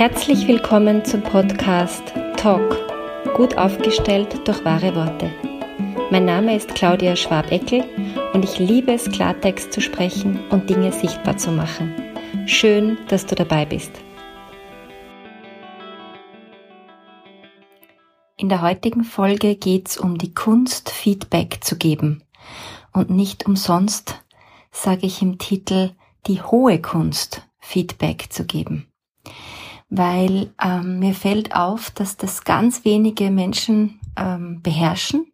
Herzlich willkommen zum Podcast Talk, gut aufgestellt durch wahre Worte. Mein Name ist Claudia Schwab-Eckel und ich liebe es, Klartext zu sprechen und Dinge sichtbar zu machen. Schön, dass du dabei bist. In der heutigen Folge geht es um die Kunst, Feedback zu geben. Und nicht umsonst sage ich im Titel die hohe Kunst, Feedback zu geben weil ähm, mir fällt auf, dass das ganz wenige Menschen ähm, beherrschen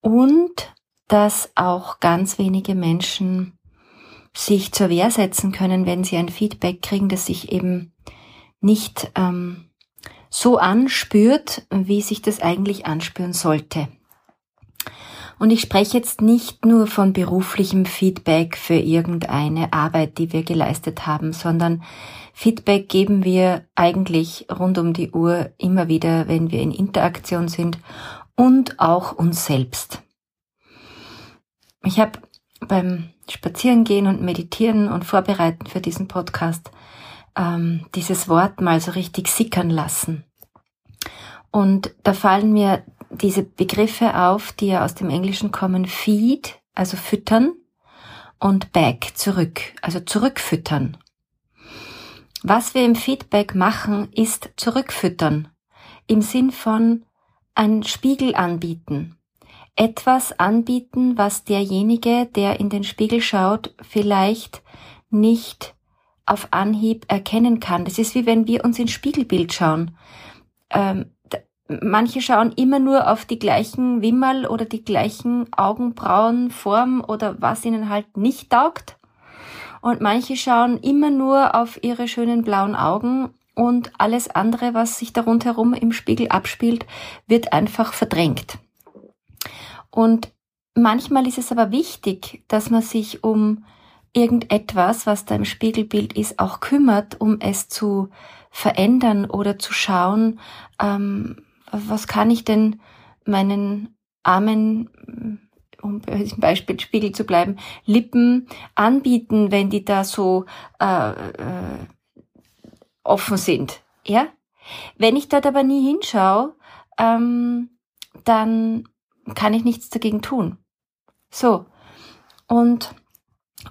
und dass auch ganz wenige Menschen sich zur Wehr setzen können, wenn sie ein Feedback kriegen, das sich eben nicht ähm, so anspürt, wie sich das eigentlich anspüren sollte. Und ich spreche jetzt nicht nur von beruflichem Feedback für irgendeine Arbeit, die wir geleistet haben, sondern Feedback geben wir eigentlich rund um die Uhr immer wieder, wenn wir in Interaktion sind und auch uns selbst. Ich habe beim Spazierengehen und Meditieren und Vorbereiten für diesen Podcast ähm, dieses Wort mal so richtig sickern lassen. Und da fallen mir diese Begriffe auf, die ja aus dem Englischen kommen, feed, also füttern, und back, zurück, also zurückfüttern. Was wir im Feedback machen, ist zurückfüttern. Im Sinn von ein Spiegel anbieten. Etwas anbieten, was derjenige, der in den Spiegel schaut, vielleicht nicht auf Anhieb erkennen kann. Das ist wie wenn wir uns ins Spiegelbild schauen. Ähm, manche schauen immer nur auf die gleichen Wimmerl oder die gleichen Augenbrauenform oder was ihnen halt nicht taugt und manche schauen immer nur auf ihre schönen blauen Augen und alles andere, was sich da rundherum im Spiegel abspielt, wird einfach verdrängt. Und manchmal ist es aber wichtig, dass man sich um irgendetwas, was da im Spiegelbild ist, auch kümmert, um es zu verändern oder zu schauen, ähm, was kann ich denn meinen armen um bei diesem Beispiel Spiegel zu bleiben, Lippen anbieten, wenn die da so äh, äh, offen sind. Ja? Wenn ich dort aber nie hinschaue, ähm, dann kann ich nichts dagegen tun. So. Und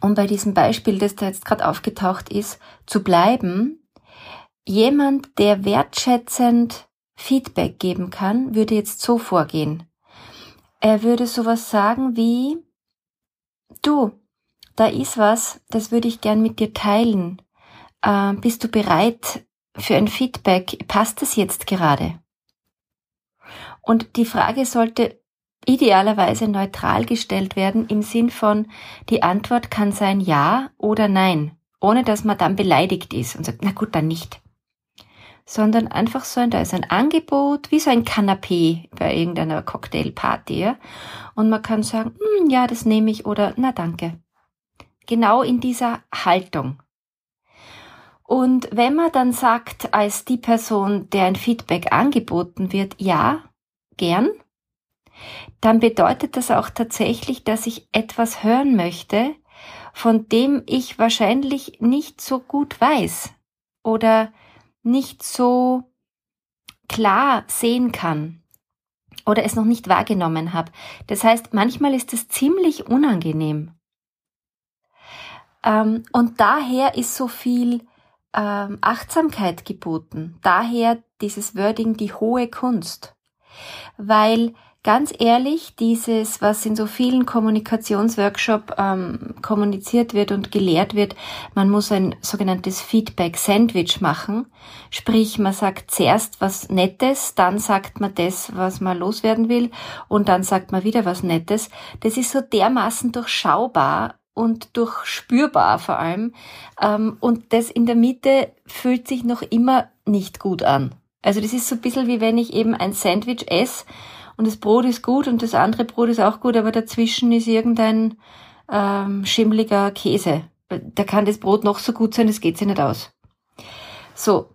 um bei diesem Beispiel, das da jetzt gerade aufgetaucht ist, zu bleiben, jemand, der wertschätzend Feedback geben kann, würde jetzt so vorgehen. Er würde sowas sagen wie, du, da ist was, das würde ich gern mit dir teilen. Äh, bist du bereit für ein Feedback? Passt es jetzt gerade? Und die Frage sollte idealerweise neutral gestellt werden im Sinn von, die Antwort kann sein Ja oder Nein, ohne dass man dann beleidigt ist und sagt, na gut, dann nicht sondern einfach so, da ist ein Angebot, wie so ein Kanapee bei irgendeiner Cocktailparty, ja? Und man kann sagen, hm, ja, das nehme ich oder na danke. Genau in dieser Haltung. Und wenn man dann sagt, als die Person, der ein Feedback angeboten wird, ja, gern, dann bedeutet das auch tatsächlich, dass ich etwas hören möchte, von dem ich wahrscheinlich nicht so gut weiß oder nicht so klar sehen kann oder es noch nicht wahrgenommen habe. Das heißt, manchmal ist es ziemlich unangenehm. Ähm, und daher ist so viel ähm, Achtsamkeit geboten. Daher dieses Wording die hohe Kunst. Weil ganz ehrlich, dieses, was in so vielen Kommunikationsworkshop ähm, kommuniziert wird und gelehrt wird, man muss ein sogenanntes Feedback-Sandwich machen. Sprich, man sagt zuerst was Nettes, dann sagt man das, was man loswerden will, und dann sagt man wieder was Nettes. Das ist so dermaßen durchschaubar und durchspürbar vor allem. Ähm, und das in der Mitte fühlt sich noch immer nicht gut an. Also das ist so ein bisschen wie wenn ich eben ein Sandwich esse und das Brot ist gut und das andere Brot ist auch gut, aber dazwischen ist irgendein ähm, schimmliger Käse. Da kann das Brot noch so gut sein, das geht sich nicht aus. So,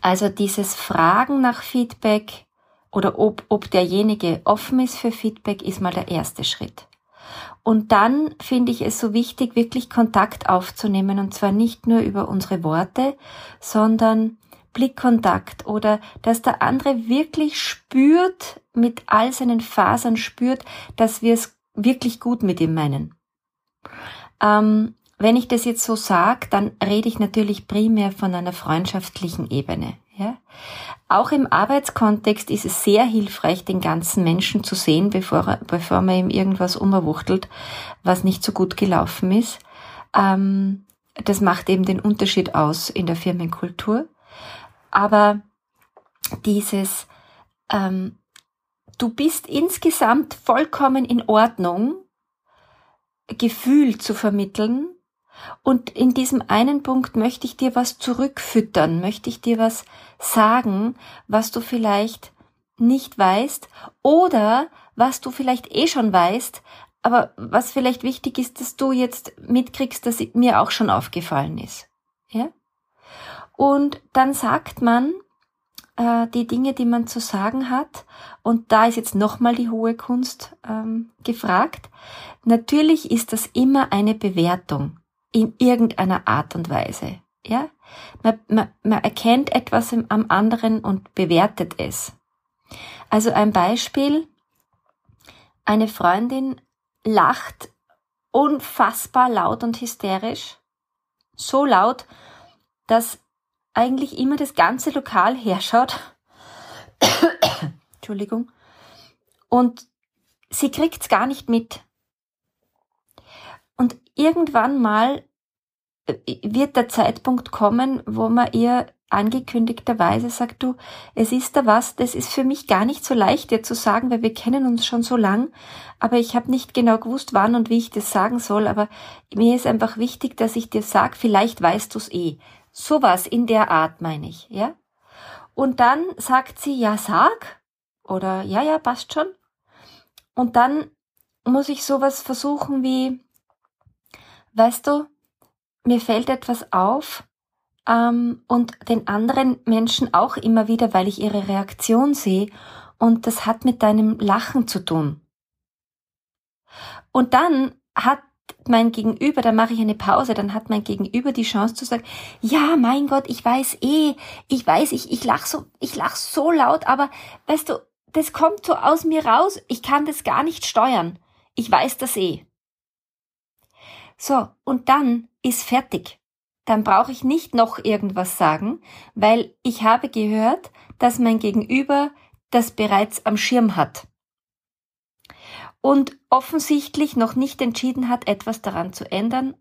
also dieses Fragen nach Feedback oder ob, ob derjenige offen ist für Feedback, ist mal der erste Schritt. Und dann finde ich es so wichtig, wirklich Kontakt aufzunehmen und zwar nicht nur über unsere Worte, sondern Blickkontakt oder dass der andere wirklich spürt, mit all seinen Fasern spürt, dass wir es wirklich gut mit ihm meinen. Ähm, wenn ich das jetzt so sage, dann rede ich natürlich primär von einer freundschaftlichen Ebene. Ja? Auch im Arbeitskontext ist es sehr hilfreich, den ganzen Menschen zu sehen, bevor, bevor man ihm irgendwas umwuchtelt, was nicht so gut gelaufen ist. Ähm, das macht eben den Unterschied aus in der Firmenkultur. Aber dieses, ähm, du bist insgesamt vollkommen in Ordnung, Gefühl zu vermitteln. Und in diesem einen Punkt möchte ich dir was zurückfüttern, möchte ich dir was sagen, was du vielleicht nicht weißt oder was du vielleicht eh schon weißt, aber was vielleicht wichtig ist, dass du jetzt mitkriegst, dass mir auch schon aufgefallen ist. Ja? Und dann sagt man äh, die Dinge, die man zu sagen hat. Und da ist jetzt nochmal die hohe Kunst ähm, gefragt. Natürlich ist das immer eine Bewertung in irgendeiner Art und Weise. Ja, man, man, man erkennt etwas am anderen und bewertet es. Also ein Beispiel. Eine Freundin lacht unfassbar laut und hysterisch. So laut, dass eigentlich immer das ganze Lokal herschaut. Entschuldigung. Und sie kriegt's gar nicht mit. Und irgendwann mal äh, wird der Zeitpunkt kommen, wo man ihr angekündigterweise sagt, du, es ist da was, das ist für mich gar nicht so leicht dir zu sagen, weil wir kennen uns schon so lang, aber ich habe nicht genau gewusst, wann und wie ich das sagen soll, aber mir ist einfach wichtig, dass ich dir sag, vielleicht weißt du's eh. Sowas in der Art meine ich, ja? Und dann sagt sie, ja, sag. Oder ja, ja, passt schon. Und dann muss ich sowas versuchen wie, weißt du, mir fällt etwas auf ähm, und den anderen Menschen auch immer wieder, weil ich ihre Reaktion sehe und das hat mit deinem Lachen zu tun. Und dann hat mein Gegenüber, dann mache ich eine Pause, dann hat mein Gegenüber die Chance zu sagen, ja, mein Gott, ich weiß eh, ich weiß, ich, ich lach so, ich lach so laut, aber weißt du, das kommt so aus mir raus, ich kann das gar nicht steuern. Ich weiß das eh. So, und dann ist fertig. Dann brauche ich nicht noch irgendwas sagen, weil ich habe gehört, dass mein Gegenüber das bereits am Schirm hat und offensichtlich noch nicht entschieden hat, etwas daran zu ändern,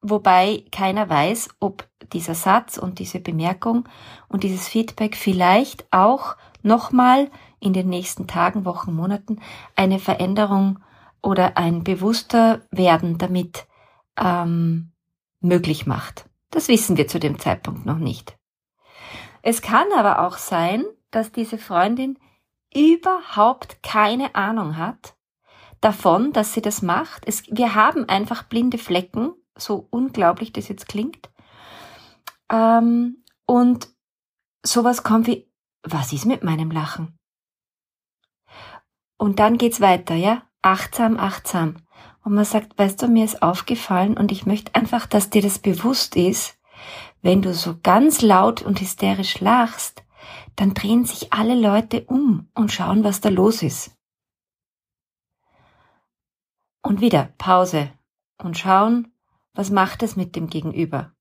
wobei keiner weiß, ob dieser Satz und diese Bemerkung und dieses Feedback vielleicht auch nochmal in den nächsten Tagen, Wochen, Monaten eine Veränderung oder ein bewusster Werden damit ähm, möglich macht. Das wissen wir zu dem Zeitpunkt noch nicht. Es kann aber auch sein, dass diese Freundin überhaupt keine Ahnung hat, davon, dass sie das macht. Es, wir haben einfach blinde Flecken, so unglaublich das jetzt klingt. Ähm, und sowas kommt wie, was ist mit meinem Lachen? Und dann geht's weiter, ja? Achtsam, achtsam. Und man sagt, weißt du, mir ist aufgefallen und ich möchte einfach, dass dir das bewusst ist, wenn du so ganz laut und hysterisch lachst, dann drehen sich alle Leute um und schauen, was da los ist. Und wieder Pause und schauen, was macht es mit dem Gegenüber.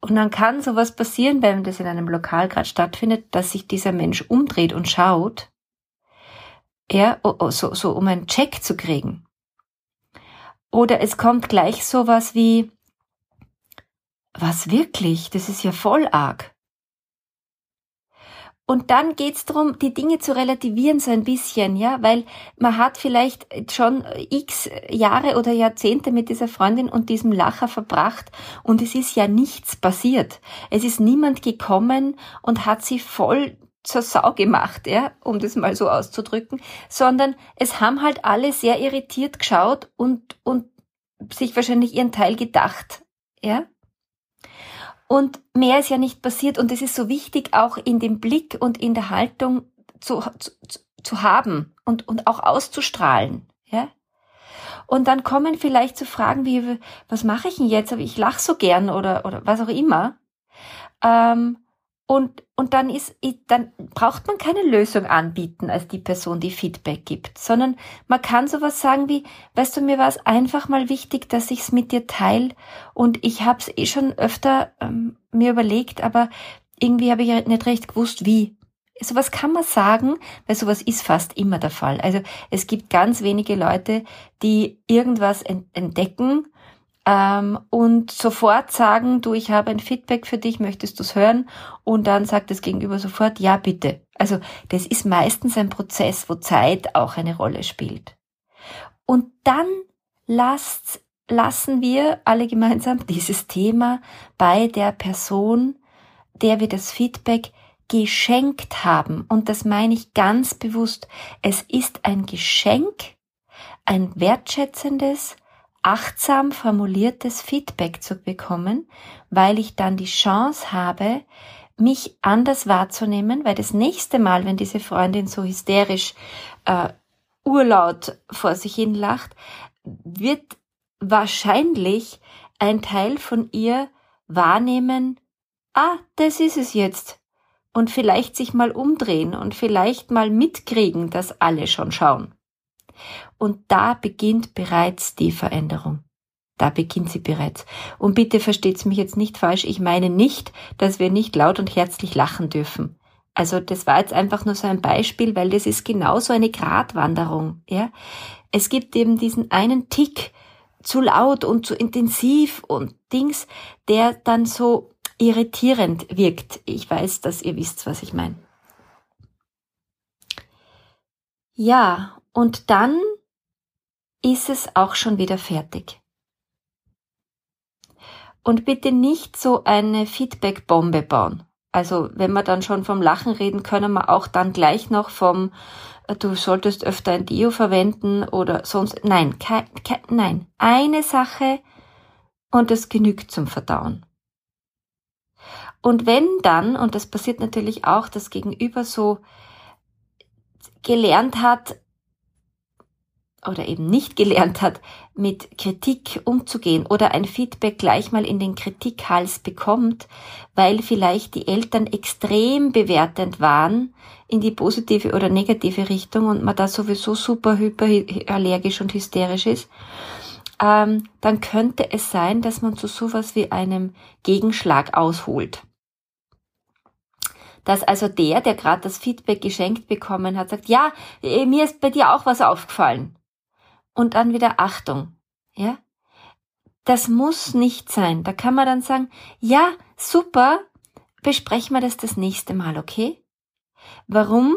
Und dann kann sowas passieren, wenn das in einem Lokal gerade stattfindet, dass sich dieser Mensch umdreht und schaut, ja, so, so um einen Check zu kriegen. Oder es kommt gleich sowas wie, was wirklich? Das ist ja voll arg. Und dann geht's darum, die Dinge zu relativieren so ein bisschen, ja, weil man hat vielleicht schon x Jahre oder Jahrzehnte mit dieser Freundin und diesem Lacher verbracht und es ist ja nichts passiert. Es ist niemand gekommen und hat sie voll zur Sau gemacht, ja, um das mal so auszudrücken, sondern es haben halt alle sehr irritiert geschaut und, und sich wahrscheinlich ihren Teil gedacht, ja. Und mehr ist ja nicht passiert und es ist so wichtig, auch in dem Blick und in der Haltung zu, zu, zu haben und, und auch auszustrahlen. Ja? Und dann kommen vielleicht so Fragen wie, was mache ich denn jetzt? Ich lache so gern oder, oder was auch immer. Ähm, Und, und dann ist, dann braucht man keine Lösung anbieten als die Person, die Feedback gibt, sondern man kann sowas sagen wie, weißt du, mir war es einfach mal wichtig, dass ich es mit dir teile und ich habe es eh schon öfter ähm, mir überlegt, aber irgendwie habe ich nicht recht gewusst, wie. Sowas kann man sagen, weil sowas ist fast immer der Fall. Also es gibt ganz wenige Leute, die irgendwas entdecken ähm, und sofort sagen, du, ich habe ein Feedback für dich, möchtest du es hören? Und dann sagt das Gegenüber sofort, ja, bitte. Also das ist meistens ein Prozess, wo Zeit auch eine Rolle spielt. Und dann lasst, lassen wir alle gemeinsam dieses Thema bei der Person, der wir das Feedback geschenkt haben. Und das meine ich ganz bewusst. Es ist ein Geschenk, ein wertschätzendes, achtsam formuliertes Feedback zu bekommen, weil ich dann die Chance habe, mich anders wahrzunehmen, weil das nächste Mal, wenn diese Freundin so hysterisch äh, urlaut vor sich hin lacht, wird wahrscheinlich ein Teil von ihr wahrnehmen, ah, das ist es jetzt. Und vielleicht sich mal umdrehen und vielleicht mal mitkriegen, dass alle schon schauen. Und da beginnt bereits die Veränderung. Da beginnt sie bereits. Und bitte versteht's mich jetzt nicht falsch. Ich meine nicht, dass wir nicht laut und herzlich lachen dürfen. Also das war jetzt einfach nur so ein Beispiel, weil das ist genauso eine Gratwanderung. Ja, es gibt eben diesen einen Tick zu laut und zu intensiv und Dings, der dann so irritierend wirkt. Ich weiß, dass ihr wisst, was ich meine. Ja, und dann ist es auch schon wieder fertig. Und bitte nicht so eine Feedback-Bombe bauen. Also wenn wir dann schon vom Lachen reden, können wir auch dann gleich noch vom äh, du solltest öfter ein Dio verwenden oder sonst. Nein, kein, kein, nein. Eine Sache und es genügt zum Verdauen. Und wenn dann, und das passiert natürlich auch, das Gegenüber so gelernt hat, oder eben nicht gelernt hat, mit Kritik umzugehen oder ein Feedback gleich mal in den Kritikhals bekommt, weil vielleicht die Eltern extrem bewertend waren in die positive oder negative Richtung und man da sowieso super hyperallergisch und hysterisch ist, ähm, dann könnte es sein, dass man zu sowas wie einem Gegenschlag ausholt. Dass also der, der gerade das Feedback geschenkt bekommen hat, sagt, ja, eh, mir ist bei dir auch was aufgefallen und dann wieder Achtung. Ja? Das muss nicht sein. Da kann man dann sagen, ja, super, besprechen wir das das nächste Mal, okay? Warum?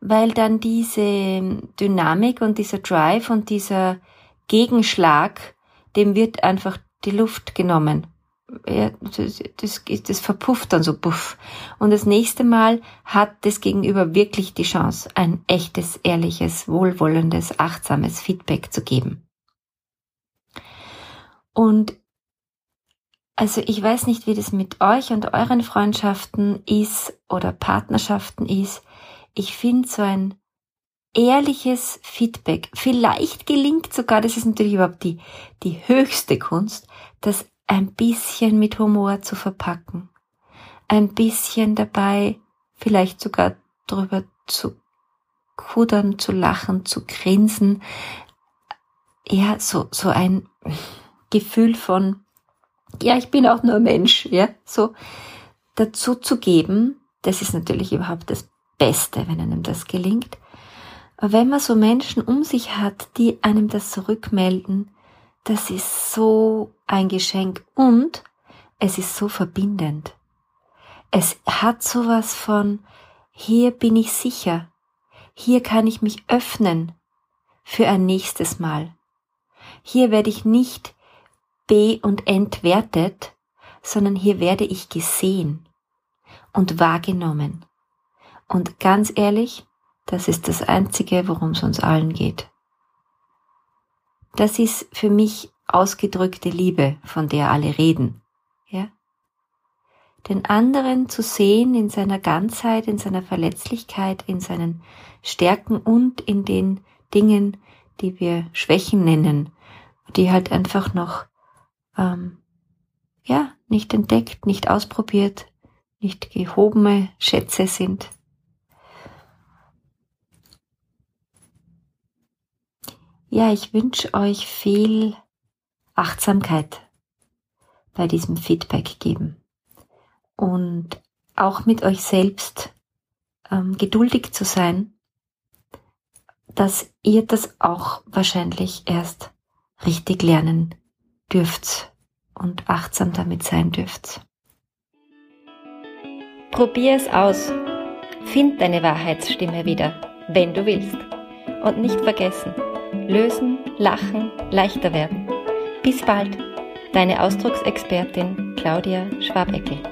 Weil dann diese Dynamik und dieser Drive und dieser Gegenschlag, dem wird einfach die Luft genommen das, das verpufft dann so puff. Und das nächste Mal hat das Gegenüber wirklich die Chance, ein echtes, ehrliches, wohlwollendes, achtsames Feedback zu geben. Und also ich weiß nicht, wie das mit euch und euren Freundschaften ist oder Partnerschaften ist. Ich finde so ein ehrliches Feedback. Vielleicht gelingt sogar, das ist natürlich überhaupt die, die höchste Kunst, das ein bisschen mit Humor zu verpacken, ein bisschen dabei vielleicht sogar drüber zu kudern, zu lachen, zu grinsen, ja, so, so ein Gefühl von, ja, ich bin auch nur Mensch, ja, so dazu zu geben, das ist natürlich überhaupt das Beste, wenn einem das gelingt. Wenn man so Menschen um sich hat, die einem das zurückmelden, das ist so ein Geschenk und es ist so verbindend. Es hat sowas von, hier bin ich sicher, hier kann ich mich öffnen für ein nächstes Mal. Hier werde ich nicht be- und entwertet, sondern hier werde ich gesehen und wahrgenommen. Und ganz ehrlich, das ist das Einzige, worum es uns allen geht. Das ist für mich ausgedrückte Liebe, von der alle reden. Ja? Den anderen zu sehen in seiner Ganzheit, in seiner Verletzlichkeit, in seinen Stärken und in den Dingen, die wir Schwächen nennen, die halt einfach noch ähm, ja nicht entdeckt, nicht ausprobiert, nicht gehobene Schätze sind. Ja, ich wünsche euch viel Achtsamkeit bei diesem Feedback geben und auch mit euch selbst ähm, geduldig zu sein, dass ihr das auch wahrscheinlich erst richtig lernen dürft und achtsam damit sein dürft. Probier es aus. Find deine Wahrheitsstimme wieder, wenn du willst. Und nicht vergessen, lösen, lachen, leichter werden. Bis bald, deine Ausdrucksexpertin Claudia Schwabeckel.